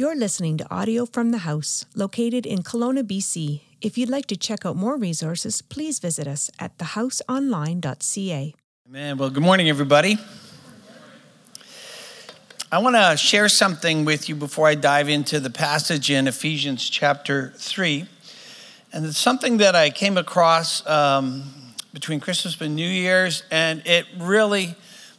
You're listening to audio from the house, located in Kelowna, BC. If you'd like to check out more resources, please visit us at thehouseonline.ca. Amen. Well, good morning, everybody. I want to share something with you before I dive into the passage in Ephesians chapter 3. And it's something that I came across um, between Christmas and New Year's, and it really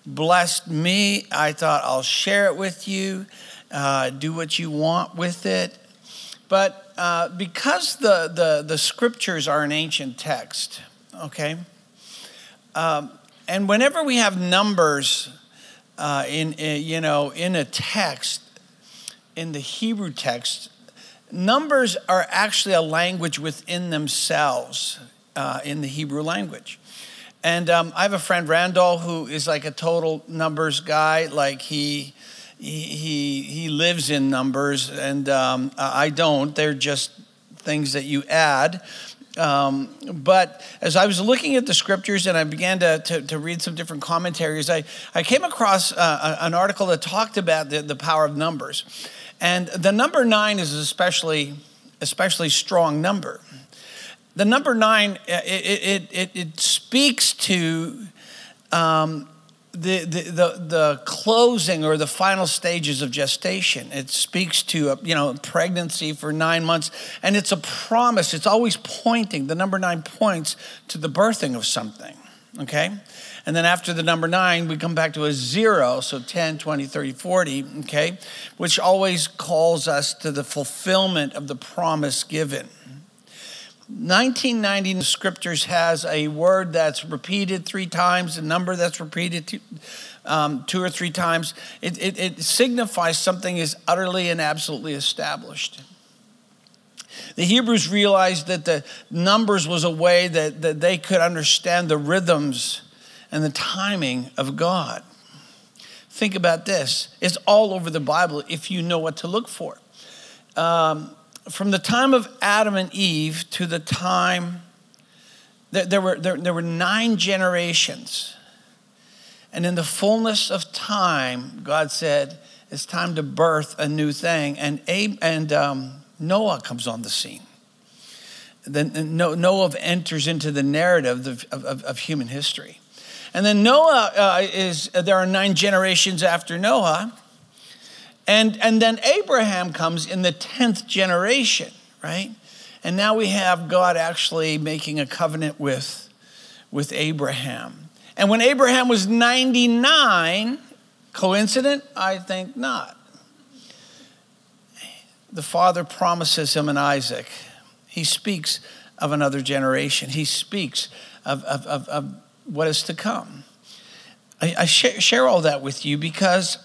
blessed me. I thought I'll share it with you, uh, do what you want with it. But uh, because the, the, the scriptures are an ancient text, okay? Um, and whenever we have numbers, uh, in, in, you know in a text in the hebrew text numbers are actually a language within themselves uh, in the hebrew language and um, i have a friend randall who is like a total numbers guy like he he he, lives in numbers and um, i don't they're just things that you add um, but as I was looking at the scriptures and I began to, to, to read some different commentaries, I, I came across uh, an article that talked about the, the power of numbers. And the number nine is especially, especially strong number. The number nine, it, it, it, it speaks to um, the, the, the, the, closing or the final stages of gestation. It speaks to, a, you know, pregnancy for nine months, and it's a promise. It's always pointing, the number nine points to the birthing of something, okay? And then after the number nine, we come back to a zero, so 10, 20, 30, 40, okay? Which always calls us to the fulfillment of the promise given. 1990 the scriptures has a word that's repeated three times, a number that's repeated two, um, two or three times. It, it, it signifies something is utterly and absolutely established. The Hebrews realized that the numbers was a way that, that they could understand the rhythms and the timing of God. Think about this it's all over the Bible if you know what to look for. Um, from the time of Adam and Eve to the time there, there were, there, there were nine generations. And in the fullness of time, God said, it's time to birth a new thing. And, and um, Noah comes on the scene. Then Noah enters into the narrative of, of, of human history. And then Noah uh, is, there are nine generations after Noah. And, and then Abraham comes in the 10th generation, right? And now we have God actually making a covenant with, with Abraham. And when Abraham was 99, coincident? I think not. The father promises him an Isaac. He speaks of another generation, he speaks of, of, of, of what is to come. I, I share, share all that with you because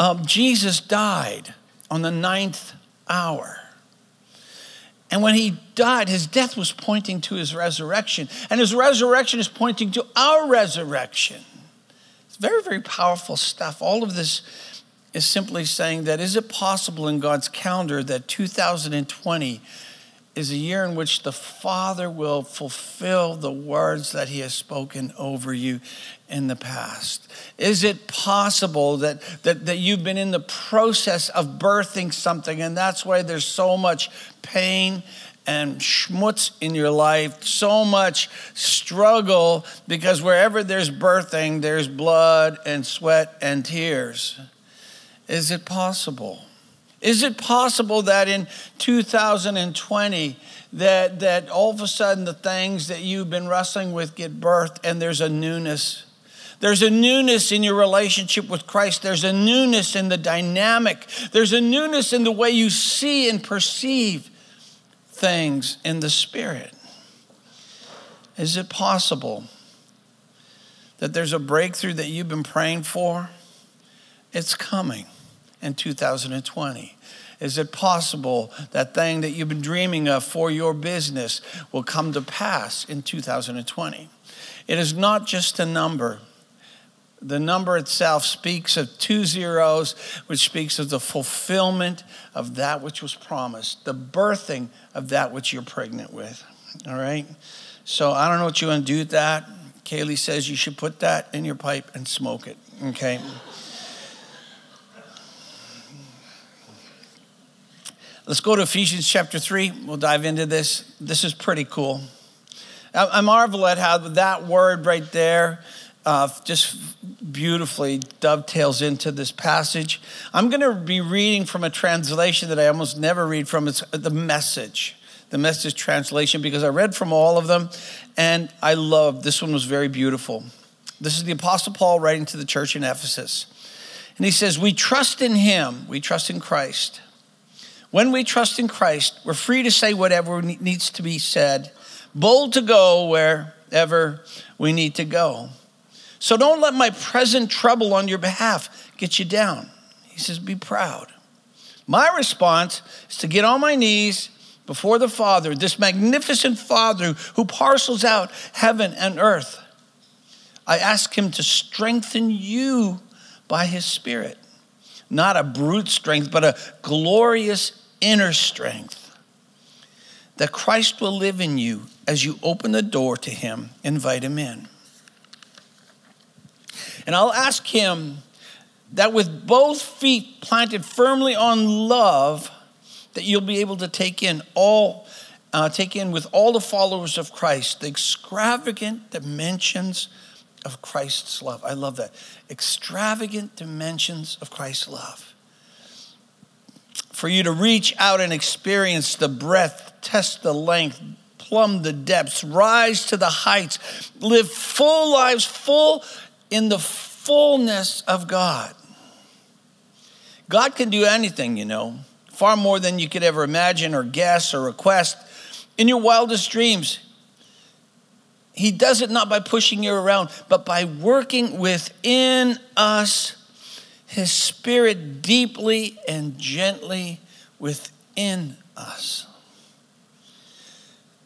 um, Jesus died on the ninth hour. And when he died, his death was pointing to his resurrection. And his resurrection is pointing to our resurrection. It's very, very powerful stuff. All of this is simply saying that is it possible in God's calendar that 2020 is a year in which the Father will fulfill the words that He has spoken over you in the past? Is it possible that, that, that you've been in the process of birthing something and that's why there's so much pain and schmutz in your life, so much struggle, because wherever there's birthing, there's blood and sweat and tears? Is it possible? Is it possible that in 2020 that, that all of a sudden the things that you've been wrestling with get birthed and there's a newness? There's a newness in your relationship with Christ. There's a newness in the dynamic. There's a newness in the way you see and perceive things in the Spirit. Is it possible that there's a breakthrough that you've been praying for? It's coming in 2020? Is it possible that thing that you've been dreaming of for your business will come to pass in 2020? It is not just a number. The number itself speaks of two zeros, which speaks of the fulfillment of that which was promised, the birthing of that which you're pregnant with. All right? So I don't know what you want to do with that. Kaylee says you should put that in your pipe and smoke it. Okay? Let's go to Ephesians chapter 3. We'll dive into this. This is pretty cool. I marvel at how that word right there uh, just beautifully dovetails into this passage. I'm going to be reading from a translation that I almost never read from. It's the message, the message translation, because I read from all of them and I loved this one was very beautiful. This is the Apostle Paul writing to the church in Ephesus. And he says, We trust in him, we trust in Christ. When we trust in Christ, we're free to say whatever needs to be said bold to go wherever we need to go. So don't let my present trouble on your behalf get you down. He says, Be proud. My response is to get on my knees before the Father, this magnificent Father who parcels out heaven and earth. I ask him to strengthen you by his Spirit. Not a brute strength, but a glorious inner strength that Christ will live in you as you open the door to Him, invite Him in. And I'll ask Him that with both feet planted firmly on love, that you'll be able to take in all, uh, take in with all the followers of Christ the extravagant dimensions of Christ's love. I love that. Extravagant dimensions of Christ's love for you to reach out and experience the breadth, test the length, plumb the depths, rise to the heights, live full lives, full in the fullness of God. God can do anything, you know, far more than you could ever imagine or guess or request. In your wildest dreams, He does it not by pushing you around, but by working within us his spirit deeply and gently within us.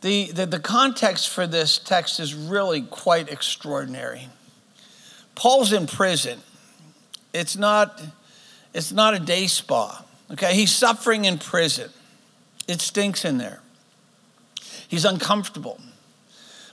The, the, the, context for this text is really quite extraordinary. Paul's in prison. It's not, it's not a day spa. Okay, he's suffering in prison. It stinks in there. He's uncomfortable.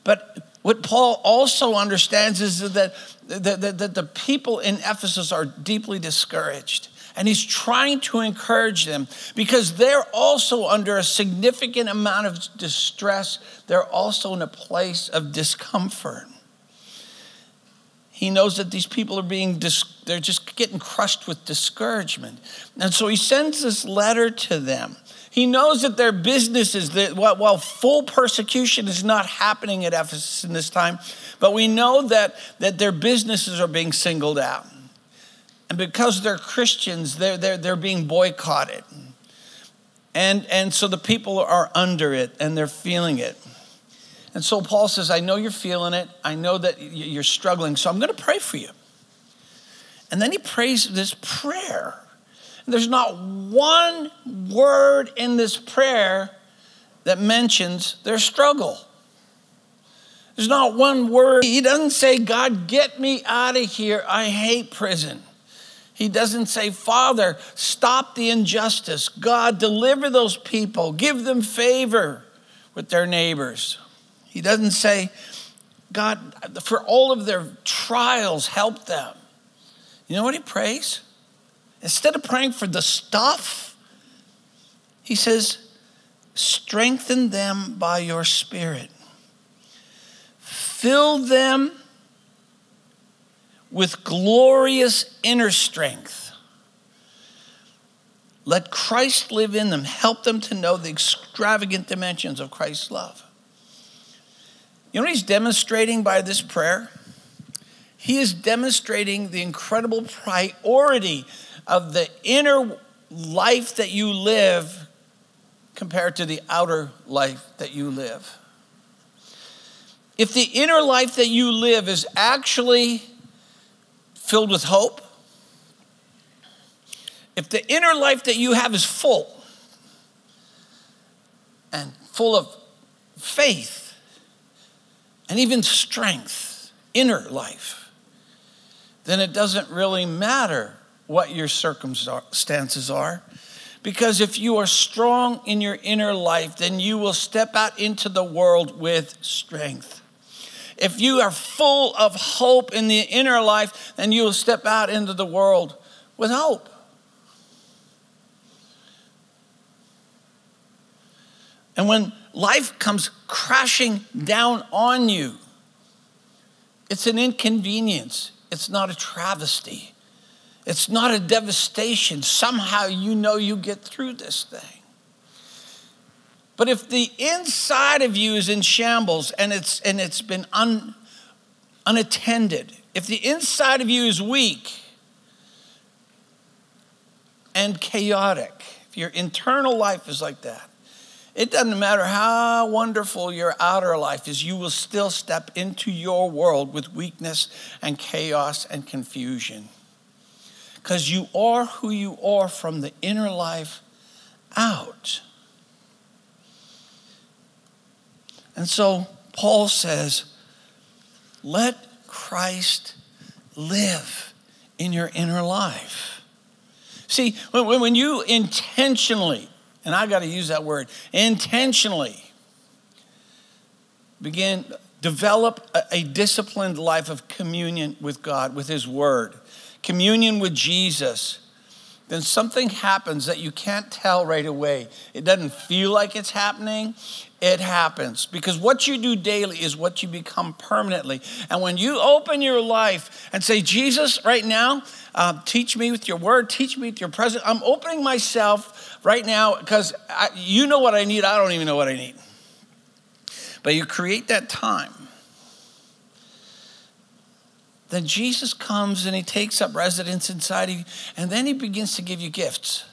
But what Paul also understands is that, that, that, that the people in Ephesus are deeply discouraged. And he's trying to encourage them because they're also under a significant amount of distress. They're also in a place of discomfort. He knows that these people are being, dis- they're just getting crushed with discouragement. And so he sends this letter to them. He knows that their businesses, that while full persecution is not happening at Ephesus in this time, but we know that, that their businesses are being singled out. And because they're Christians, they're, they're, they're being boycotted. And, and so the people are under it and they're feeling it. And so Paul says, I know you're feeling it. I know that you're struggling. So I'm going to pray for you. And then he prays this prayer there's not one word in this prayer that mentions their struggle. There's not one word. He doesn't say, God, get me out of here. I hate prison. He doesn't say, Father, stop the injustice. God, deliver those people. Give them favor with their neighbors. He doesn't say, God, for all of their trials, help them. You know what he prays? Instead of praying for the stuff, he says, strengthen them by your spirit. Fill them with glorious inner strength. Let Christ live in them. Help them to know the extravagant dimensions of Christ's love. You know what he's demonstrating by this prayer? He is demonstrating the incredible priority of the inner life that you live compared to the outer life that you live. If the inner life that you live is actually filled with hope, if the inner life that you have is full and full of faith and even strength, inner life, then it doesn't really matter what your circumstances are. Because if you are strong in your inner life, then you will step out into the world with strength. If you are full of hope in the inner life, then you will step out into the world with hope. And when life comes crashing down on you, it's an inconvenience. It's not a travesty. It's not a devastation. Somehow you know you get through this thing. But if the inside of you is in shambles and it's, and it's been un, unattended, if the inside of you is weak and chaotic, if your internal life is like that, it doesn't matter how wonderful your outer life is, you will still step into your world with weakness and chaos and confusion. Because you are who you are from the inner life out. And so Paul says, let Christ live in your inner life. See, when, you intentionally, and I got to use that word, intentionally begin, develop a, a disciplined life of communion with God, with His Word, communion with Jesus, then something happens that you can't tell right away. It doesn't feel like it's happening, it happens. Because what you do daily is what you become permanently. And when you open your life and say, Jesus, right now, uh, teach me with your word, teach me with your presence, I'm opening myself right now because you know what I need, I don't even know what I need. But you create that time then Jesus comes and he takes up residence inside of you, and then he begins to give you gifts.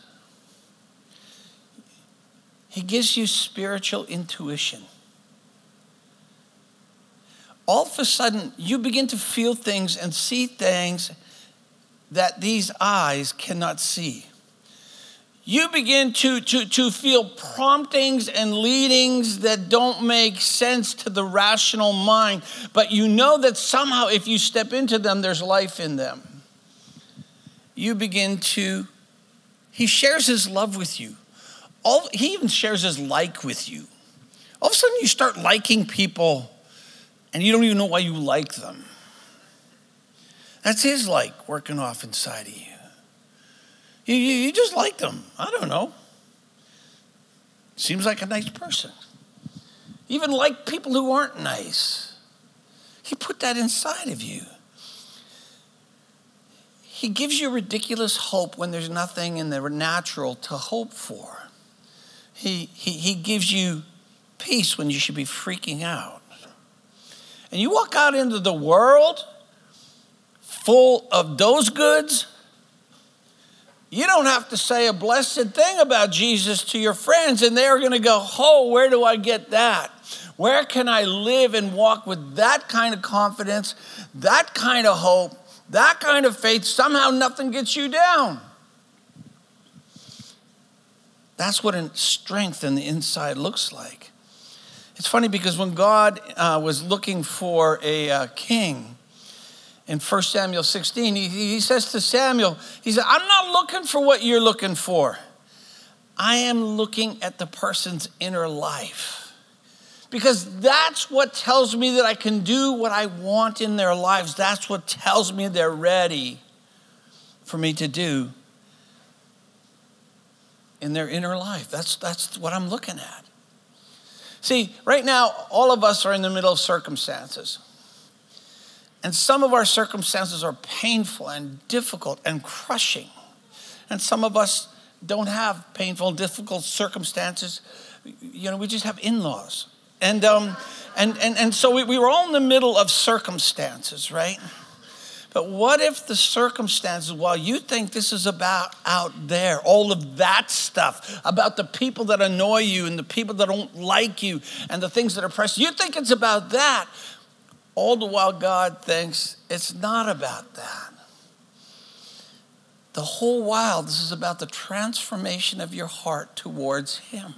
He gives you spiritual intuition. All of a sudden, you begin to feel things and see things that these eyes cannot see you begin to, to, to feel promptings and leadings that don't make sense to the rational mind, but you know that somehow if you step into them, there's life in them. You begin to, he shares his love with you. All, he even shares his like with you. All of a sudden, you start liking people and you don't even know why you like them. That's his like working off inside of you. You, you, just like them. I don't know. Seems like a nice person. Even like people who aren't nice. He put that inside of you. He gives you ridiculous hope when there's nothing in the natural to hope for. He, he, he gives you peace when you should be freaking out. And you walk out into the world full of those goods you don't have to say a blessed thing about Jesus to your friends, and they're going to go, Oh, where do I get that? Where can I live and walk with that kind of confidence, that kind of hope, that kind of faith? Somehow nothing gets you down. That's what strength in the inside looks like. It's funny because when God uh, was looking for a uh, king, in 1 Samuel 16, he, he says to Samuel, he said, I'm not looking for what you're looking for. I am looking at the person's inner life. Because that's what tells me that I can do what I want in their lives. That's what tells me they're ready for me to do in their inner life. That's, that's what I'm looking at. See, right now, all of us are in the middle of circumstances. And some of our circumstances are painful and difficult and crushing. And some of us don't have painful difficult circumstances. You know, we just have in laws. And, um, and, and, and so we, we were all in the middle of circumstances, right? But what if the circumstances, while you think this is about out there, all of that stuff, about the people that annoy you and the people that don't like you and the things that oppress pressing, you think it's about that. All the while, God thinks it's not about that. The whole while, this is about the transformation of your heart towards Him.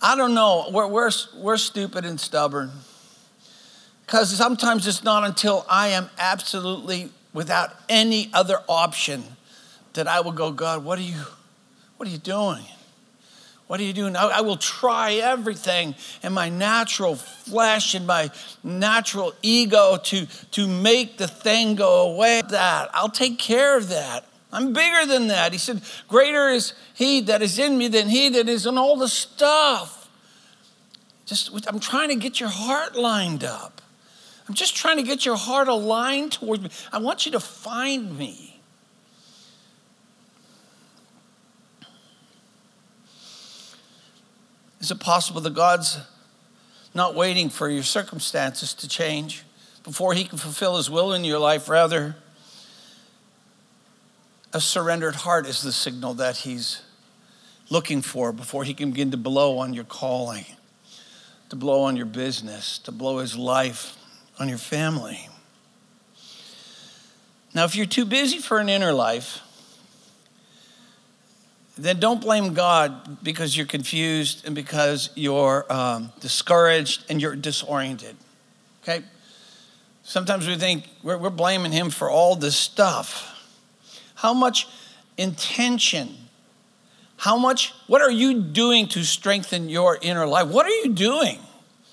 I don't know, we're, we're, we're stupid and stubborn. Because sometimes it's not until I am absolutely without any other option that I will go, God, what are you, what are you doing? What are you doing? I, I will try everything in my natural flesh and my natural ego to, to make the thing go away. That I'll take care of that. I'm bigger than that. He said, Greater is he that is in me than he that is in all the stuff. Just, I'm trying to get your heart lined up. I'm just trying to get your heart aligned towards me. I want you to find me. Is it possible that God's not waiting for your circumstances to change before He can fulfill His will in your life? Rather, a surrendered heart is the signal that He's looking for before He can begin to blow on your calling, to blow on your business, to blow His life on your family. Now, if you're too busy for an inner life, then don't blame God because you're confused and because you're um, discouraged and you're disoriented. Okay? Sometimes we think we're, we're blaming Him for all this stuff. How much intention, how much, what are you doing to strengthen your inner life? What are you doing?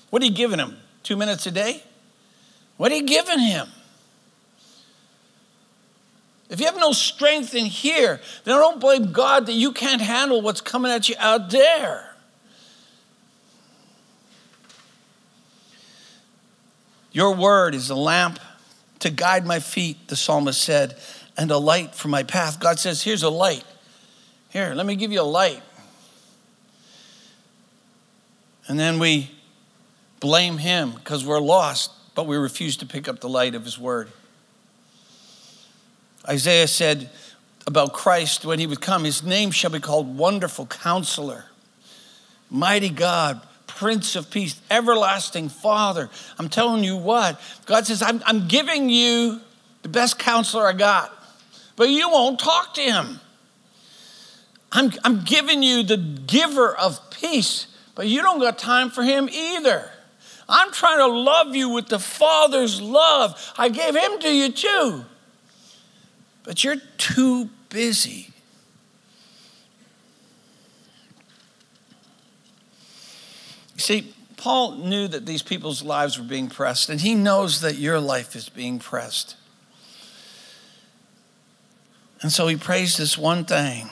What are you giving Him? Two minutes a day? What are you giving Him? If you have no strength in here, then don't blame God that you can't handle what's coming at you out there. Your word is a lamp to guide my feet, the psalmist said, and a light for my path. God says, Here's a light. Here, let me give you a light. And then we blame Him because we're lost, but we refuse to pick up the light of His word. Isaiah said about Christ when he would come, his name shall be called Wonderful Counselor, Mighty God, Prince of Peace, Everlasting Father. I'm telling you what, God says, I'm, I'm giving you the best counselor I got, but you won't talk to him. I'm, I'm giving you the giver of peace, but you don't got time for him either. I'm trying to love you with the Father's love. I gave him to you too but you're too busy. See, Paul knew that these people's lives were being pressed, and he knows that your life is being pressed. And so he prays this one thing.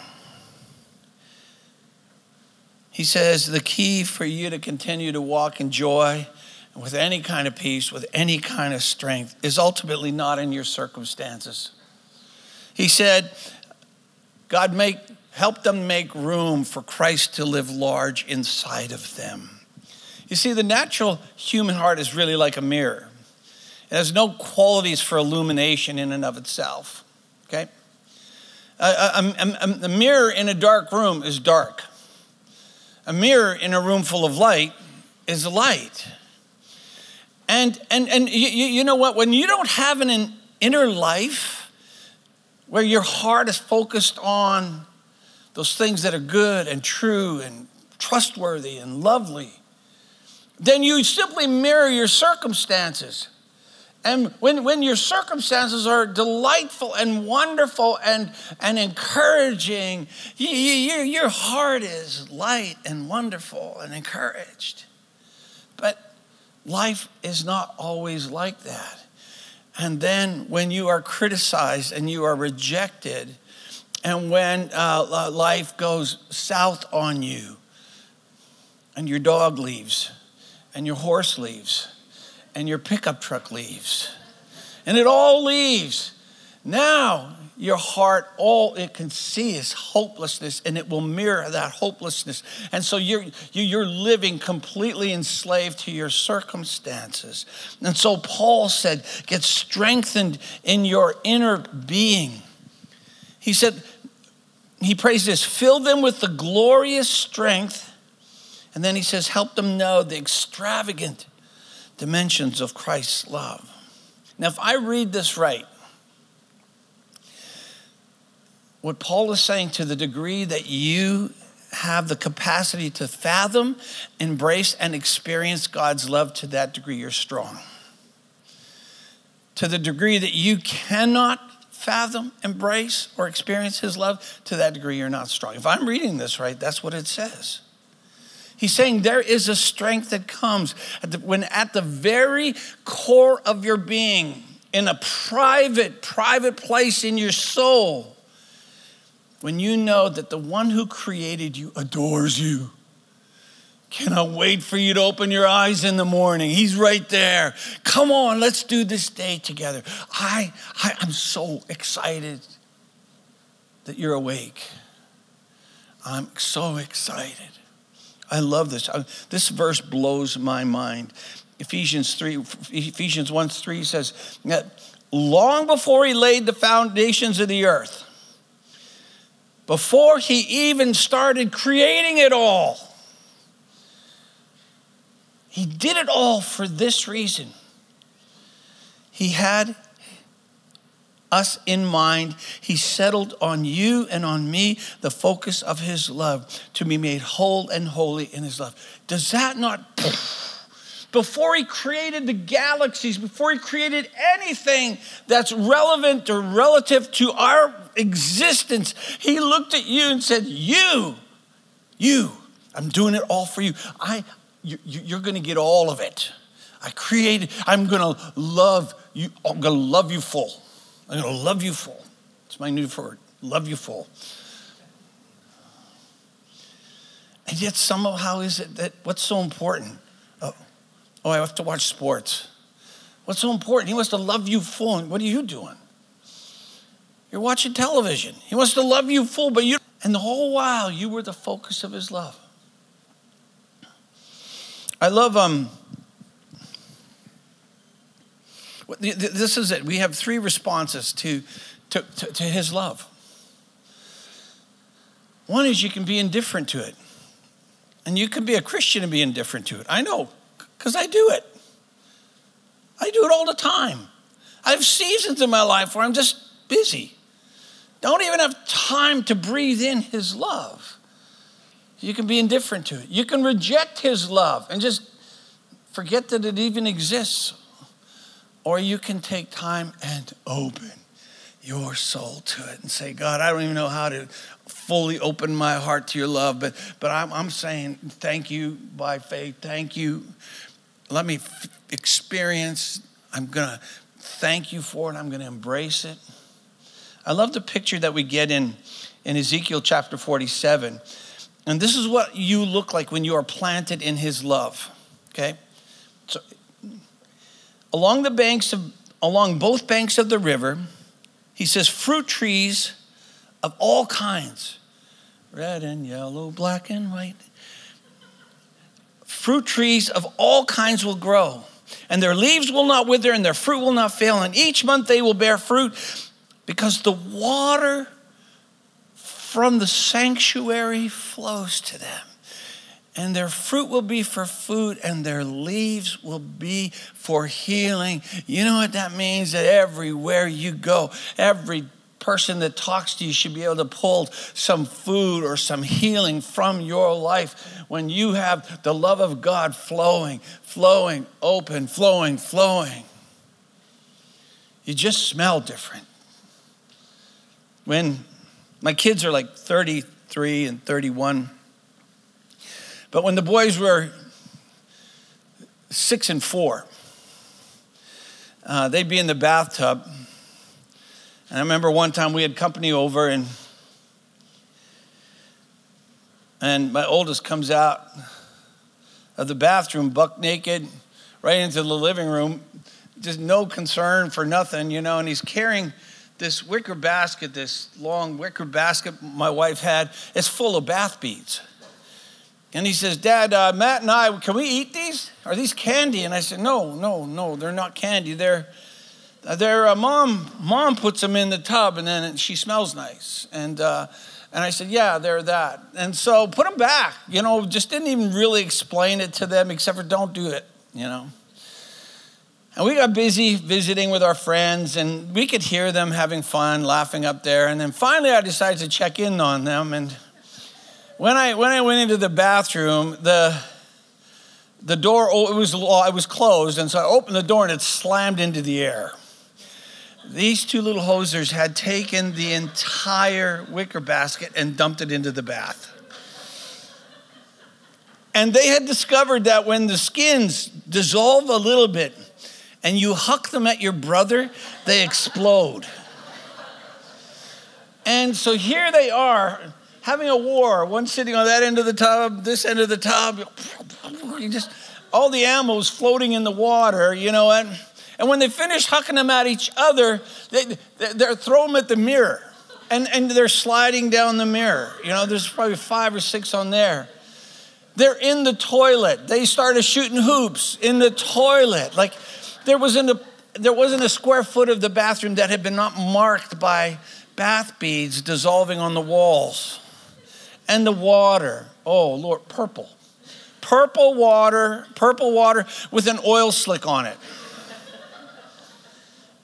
He says, The key for you to continue to walk in joy and with any kind of peace, with any kind of strength, is ultimately not in your circumstances. He said, God make help them make room for Christ to live large inside of them. You see, the natural human heart is really like a mirror. It has no qualities for illumination in and of itself. Okay? A, a, a, a mirror in a dark room is dark. A mirror in a room full of light is light. And, and, and you, you know what? When you don't have an inner life, where your heart is focused on those things that are good and true and trustworthy and lovely, then you simply mirror your circumstances. And when, when your circumstances are delightful and wonderful and, and encouraging, you, you, your heart is light and wonderful and encouraged. But life is not always like that. And then when you are criticized and you are rejected, and when uh, life goes south on you, and your dog leaves, and your horse leaves, and your pickup truck leaves, and it all leaves, now your heart, all it can see is hopelessness, and it will mirror that hopelessness. And so you're, you're living completely enslaved to your circumstances. And so Paul said, get strengthened in your inner being. He said, he prays this fill them with the glorious strength. And then he says, help them know the extravagant dimensions of Christ's love. Now, if I read this right, what Paul is saying to the degree that you have the capacity to fathom, embrace, and experience God's love to that degree, you're strong. To the degree that you cannot fathom, embrace, or experience His love, to that degree, you're not strong. If I'm reading this right, that's what it says. He's saying there is a strength that comes at the, when at the very core of your being, in a private, private place in your soul, when you know that the one who created you adores you. Cannot wait for you to open your eyes in the morning. He's right there. Come on, let's do this day together. I, I, I'm so excited that you're awake. I'm so excited. I love this. This verse blows my mind. Ephesians 3, Ephesians 1 3 says that long before he laid the foundations of the earth, before he even started creating it all, he did it all for this reason. He had us in mind. He settled on you and on me the focus of his love to be made whole and holy in his love. Does that not? Before he created the galaxies, before he created anything that's relevant or relative to our existence, he looked at you and said, You, you, I'm doing it all for you. I, you, you're going to get all of it. I created, I'm going to love you, I'm going to love you full. I'm going to love you full. It's my new word, love you full. And yet, somehow, how is it that what's so important? Oh, I have to watch sports. What's so important? He wants to love you full. What are you doing? You're watching television. He wants to love you full, but you, and the whole while, you were the focus of his love. I love um this is it. We have three responses to, to, to, to his love. One is you can be indifferent to it. And you can be a Christian and be indifferent to it. I know, because I do it. I do it all the time. I have seasons in my life where I'm just busy. Don't even have time to breathe in his love. You can be indifferent to it. You can reject his love and just forget that it even exists. Or you can take time and open your soul to it and say, God, I don't even know how to fully open my heart to your love, but, but I'm, I'm saying thank you by faith. Thank you. Let me f- experience. I'm going to thank you for it. I'm going to embrace it. I love the picture that we get in, in Ezekiel chapter 47. And this is what you look like when you are planted in his love. Okay? So along the banks of along both banks of the river, he says fruit trees of all kinds. Red and yellow, black and white. Fruit trees of all kinds will grow, and their leaves will not wither, and their fruit will not fail. And each month they will bear fruit because the water from the sanctuary flows to them. And their fruit will be for food, and their leaves will be for healing. You know what that means? That everywhere you go, every person that talks to you should be able to pull some food or some healing from your life when you have the love of God flowing, flowing, open, flowing, flowing. You just smell different when my kids are like 33 and 31. But when the boys were six and four, uh, they'd be in the bathtub. And I remember one time we had company over, and and my oldest comes out of the bathroom, buck naked, right into the living room, just no concern for nothing, you know, and he's carrying this wicker basket, this long wicker basket my wife had, it's full of bath beads. And he says, Dad, uh, Matt and I, can we eat these? Are these candy? And I said, No, no, no, they're not candy. They're, they're uh, mom, mom puts them in the tub and then she smells nice. And, uh, and I said, Yeah, they're that. And so put them back. You know, just didn't even really explain it to them except for don't do it, you know. And we got busy visiting with our friends, and we could hear them having fun, laughing up there. And then finally, I decided to check in on them. And when I, when I went into the bathroom, the, the door it was, it was closed, and so I opened the door and it slammed into the air. These two little hosers had taken the entire wicker basket and dumped it into the bath. And they had discovered that when the skins dissolve a little bit, and you huck them at your brother, they explode. And so here they are having a war. One sitting on that end of the tub, this end of the tub. You just all the animals floating in the water, you know. And, and when they finish hucking them at each other, they, they're throwing them at the mirror. And, and they're sliding down the mirror. You know, there's probably five or six on there. They're in the toilet. They started shooting hoops in the toilet. Like there wasn't a, there wasn't a square foot of the bathroom that had been not marked by bath beads dissolving on the walls. And the water, oh Lord, purple. Purple water, purple water with an oil slick on it.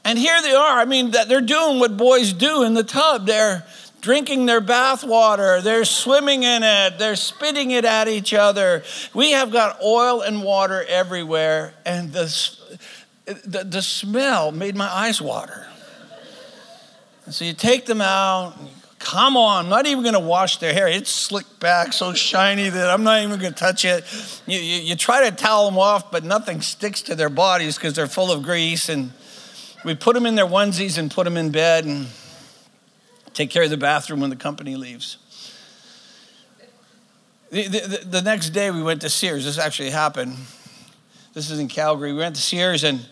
And here they are. I mean, they're doing what boys do in the tub. They're drinking their bath water, they're swimming in it, they're spitting it at each other. We have got oil and water everywhere, and the, the, the smell made my eyes water. And so you take them out, come on, I'm not even gonna wash their hair. It's slicked back, so shiny that I'm not even gonna touch it. You, you, you try to towel them off, but nothing sticks to their bodies because they're full of grease. And we put them in their onesies and put them in bed. And take care of the bathroom when the company leaves. The, the, the, next day, we went to Sears. This actually happened. This is in Calgary. We went to Sears, and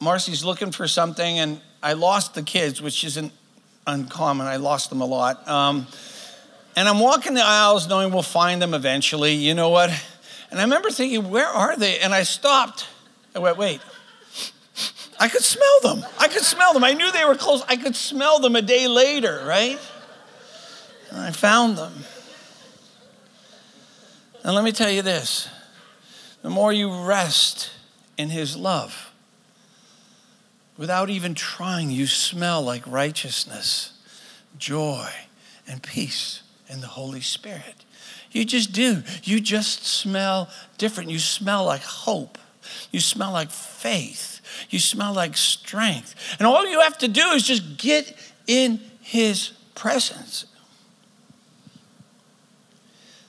Marcy's looking for something, and I lost the kids, which isn't uncommon. I lost them a lot. Um, and I'm walking the aisles knowing we'll find them eventually. You know what? And I remember thinking, where are they? And I stopped. I went, wait, I could smell them. I could smell them. I knew they were close. I could smell them a day later, right? And I found them. And let me tell you this the more you rest in His love, without even trying, you smell like righteousness, joy, and peace in the Holy Spirit. You just do. You just smell different. You smell like hope. You smell like faith. You smell like strength. And all you have to do is just get in His presence.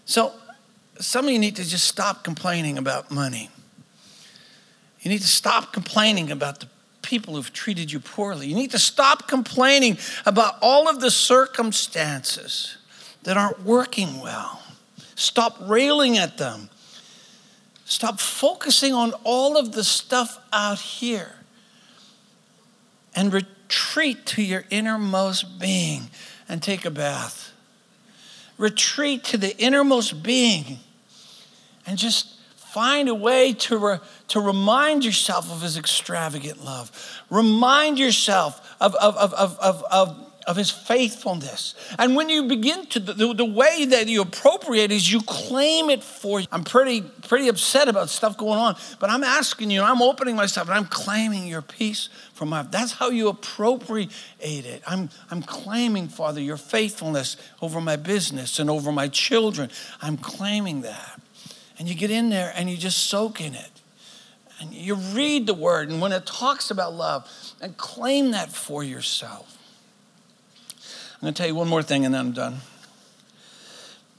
So, some of you need to just stop complaining about money. You need to stop complaining about the people who've treated you poorly. You need to stop complaining about all of the circumstances that aren't working well. Stop railing at them. Stop focusing on all of the stuff out here and retreat to your innermost being and take a bath. Retreat to the innermost being and just find a way to, re, to remind yourself of his extravagant love. Remind yourself of, of, of, of, of, of of his faithfulness. And when you begin to, the, the, way that you appropriate is you claim it for. I'm pretty, pretty upset about stuff going on, but I'm asking you, I'm opening myself and I'm claiming your peace from my, that's how you appropriate it. I'm, I'm claiming, Father, your faithfulness over my business and over my children. I'm claiming that. And you get in there and you just soak in it. And you read the word, and when it talks about love, and claim that for yourself. I'm going to tell you one more thing and then I'm done.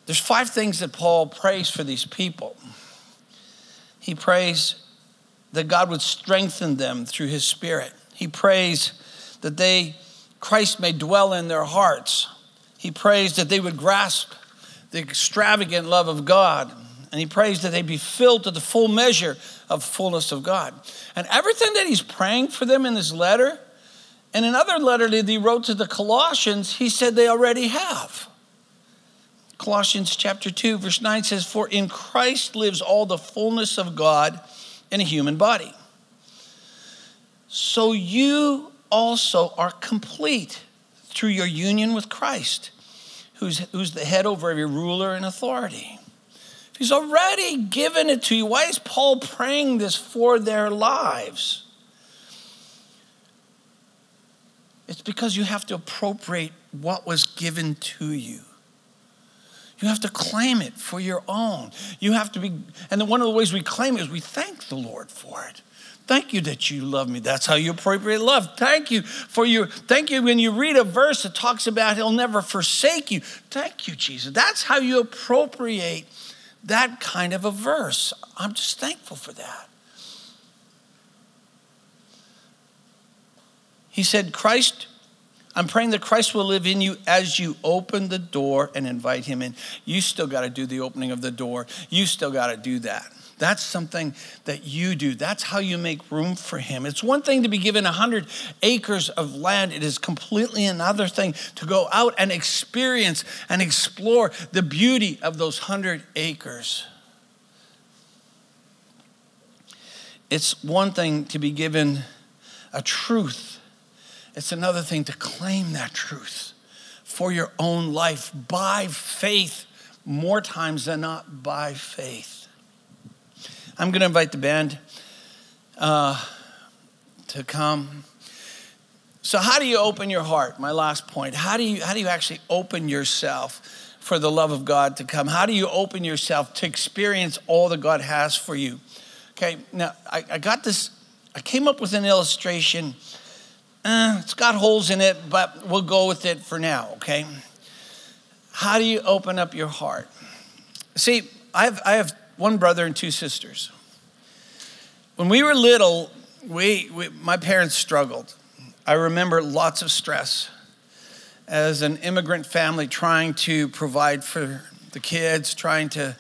There's five things that Paul prays for these people. He prays that God would strengthen them through his spirit. He prays that they Christ may dwell in their hearts. He prays that they would grasp the extravagant love of God. And he prays that they be filled to the full measure of fullness of God. And everything that he's praying for them in this letter and another letter that he wrote to the Colossians, he said they already have. Colossians chapter 2, verse 9 says, For in Christ lives all the fullness of God in a human body. So you also are complete through your union with Christ, who's, who's the head over every ruler and authority. He's already given it to you. Why is Paul praying this for their lives? It's because you have to appropriate what was given to you. You have to claim it for your own. You have to be, and one of the ways we claim it is we thank the Lord for it. Thank you that you love me. That's how you appropriate love. Thank you for your, thank you when you read a verse that talks about he'll never forsake you. Thank you, Jesus. That's how you appropriate that kind of a verse. I'm just thankful for that. He said, Christ I'm praying that Christ will live in you as you open the door and invite him in. You still got to do the opening of the door. You still got to do that. That's something that you do. That's how you make room for him. It's one thing to be given 100 acres of land, it is completely another thing to go out and experience and explore the beauty of those 100 acres. It's one thing to be given a truth, it's another thing to claim that truth for your own life by faith, more times than not by faith. I'm going to invite the band uh, to come. So, how do you open your heart? My last point. How do you how do you actually open yourself for the love of God to come? How do you open yourself to experience all that God has for you? Okay, now I, I got this. I came up with an illustration. Uh, it's got holes in it, but we'll go with it for now. Okay. How do you open up your heart? See, I have I have one brother and two sisters. When we were little, we, we, my parents struggled. I remember lots of stress as an immigrant family trying to provide for the kids, trying to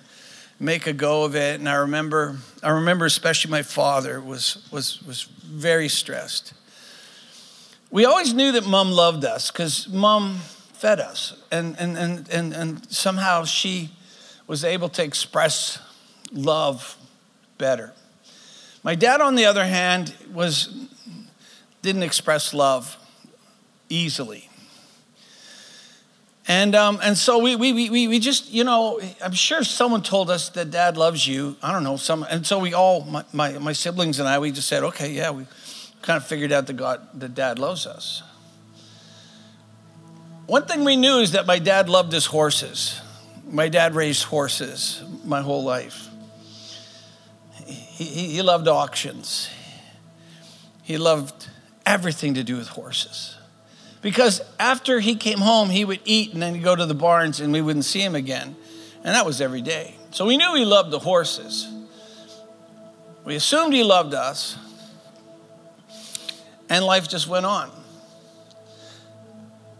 make a go of it. And I remember, I remember especially my father was, was, was very stressed. We always knew that mom loved us because mom fed us. And, and, and, and, and somehow she was able to express love better. My dad, on the other hand, was didn't express love easily. And, um, and so we, we, we, we just, you know, I'm sure someone told us that dad loves you. I don't know. Some, and so we all, my, my, my siblings and I, we just said, okay, yeah, we kind of figured out that, God, that dad loves us. One thing we knew is that my dad loved his horses. My dad raised horses my whole life he, he loved auctions. He loved everything to do with horses. Because after he came home, he would eat and then he'd go to the barns and we wouldn't see him again. And that was every day. So we knew he loved the horses. We assumed he loved us. And life just went on.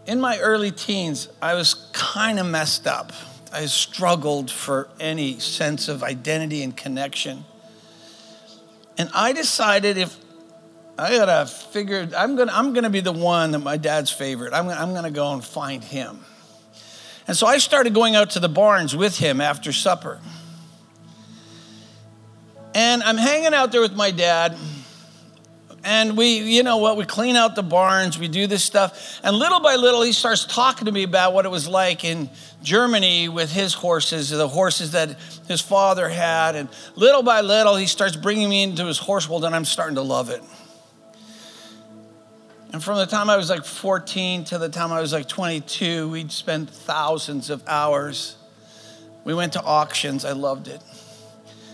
In my early teens, I was kind of messed up. I struggled for any sense of identity and connection. And I decided if I gotta figure, I'm gonna, I'm gonna be the one that my dad's favorite. I'm, I'm gonna go and find him. And so I started going out to the barns with him after supper. And I'm hanging out there with my dad. And we, you know what, we clean out the barns, we do this stuff. And little by little, he starts talking to me about what it was like in Germany with his horses, the horses that his father had. And little by little, he starts bringing me into his horse world, and I'm starting to love it. And from the time I was like 14 to the time I was like 22, we'd spend thousands of hours. We went to auctions, I loved it.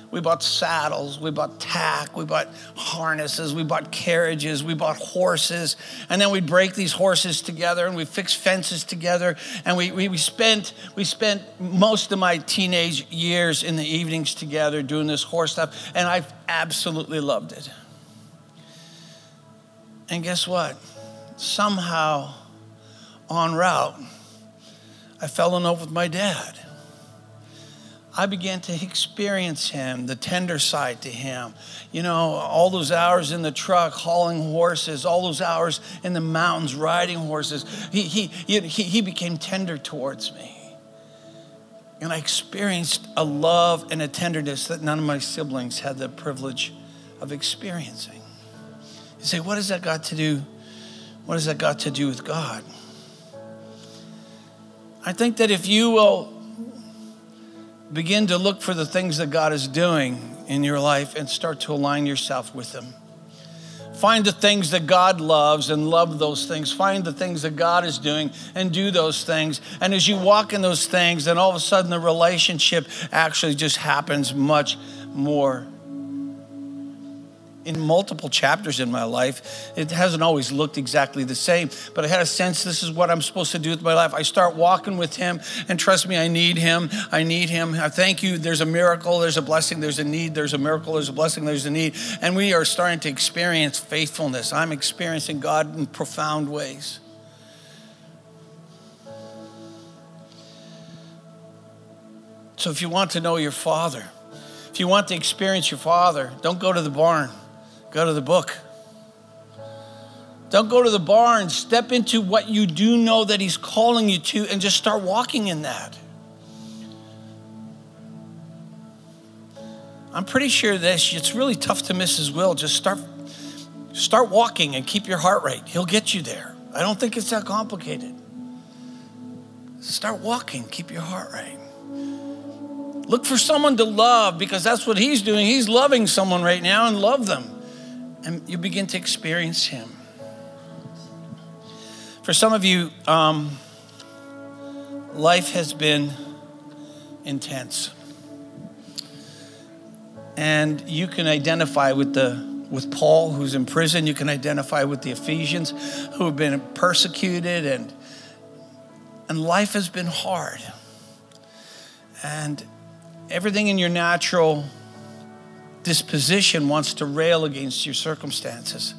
We bought saddles, we bought tack, we bought harnesses, we bought carriages, we bought horses. And then we'd break these horses together and we fix fences together. And we, we, we, spent, we spent most of my teenage years in the evenings together doing this horse stuff. And I absolutely loved it. And guess what? Somehow, en route, I fell in love with my dad. I began to experience him, the tender side to him. You know, all those hours in the truck hauling horses, all those hours in the mountains riding horses. He, he, he, he became tender towards me. And I experienced a love and a tenderness that none of my siblings had the privilege of experiencing. You say, what has that got to do? What has that got to do with God? I think that if you will begin to look for the things that God is doing in your life and start to align yourself with them. Find the things that God loves and love those things. Find the things that God is doing and do those things. And as you walk in those things, then all of a sudden the relationship actually just happens much more in multiple chapters in my life. It hasn't always looked exactly the same, but I had a sense this is what I'm supposed to do with my life. I start walking with Him, and trust me, I need Him. I need Him. I thank you. There's a miracle, there's a blessing, there's a need, there's a miracle, there's a blessing, there's a need. And we are starting to experience faithfulness. I'm experiencing God in profound ways. So if you want to know your Father, if you want to experience your Father, don't go to the barn go to the book. Don't go to the barn, step into what you do know that He's calling you to, and just start walking in that. I'm pretty sure this, it's really tough to miss His will. Just start, start walking and keep your heart rate. He'll get you there. I don't think it's that complicated. Start walking, keep your heart right. Look for someone to love because that's what he's doing. He's loving someone right now and love them. And you begin to experience him. For some of you, um, life has been intense. And you can identify with the with Paul, who's in prison. You can identify with the Ephesians, who have been persecuted, and and life has been hard. And everything in your natural disposition wants to rail against your circumstances.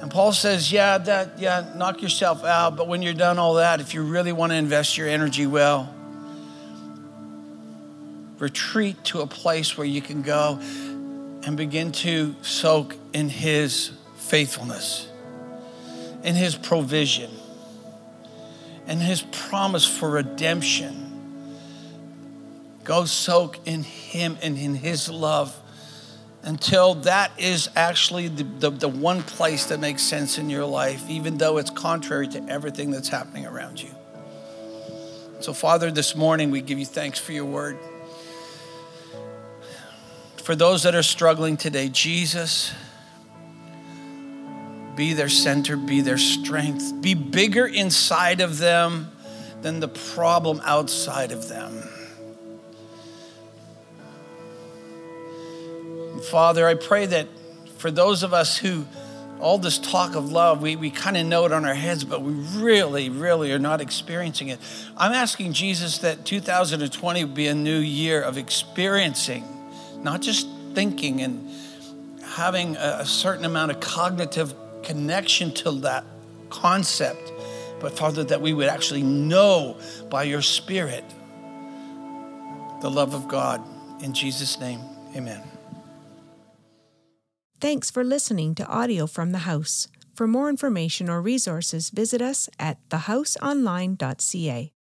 And Paul says, yeah, that, yeah, knock yourself out. But when you're done all that, if you really want to invest your energy well, retreat to a place where you can go and begin to soak in his faithfulness, in his provision, in his promise for redemption Go soak in Him and in His love until that is actually the, the, the, one place that makes sense in your life, even though it's contrary to everything that's happening around you. So, Father, this morning we give you thanks for your word. For those that are struggling today, Jesus, be their center, be their strength, be bigger inside of them than the problem outside of them. Father, I pray that for those of us who all this talk of love, we, we kind of know it on our heads, but we really, really are not experiencing it. I'm asking Jesus that 2020 would be a new year of experiencing, not just thinking and having a, a certain amount of cognitive connection to that concept, but Father, that we would actually know by your Spirit the love of God. In Jesus' name, amen. Thanks for listening to audio from the house. For more information or resources, visit us at thehouseonline.ca.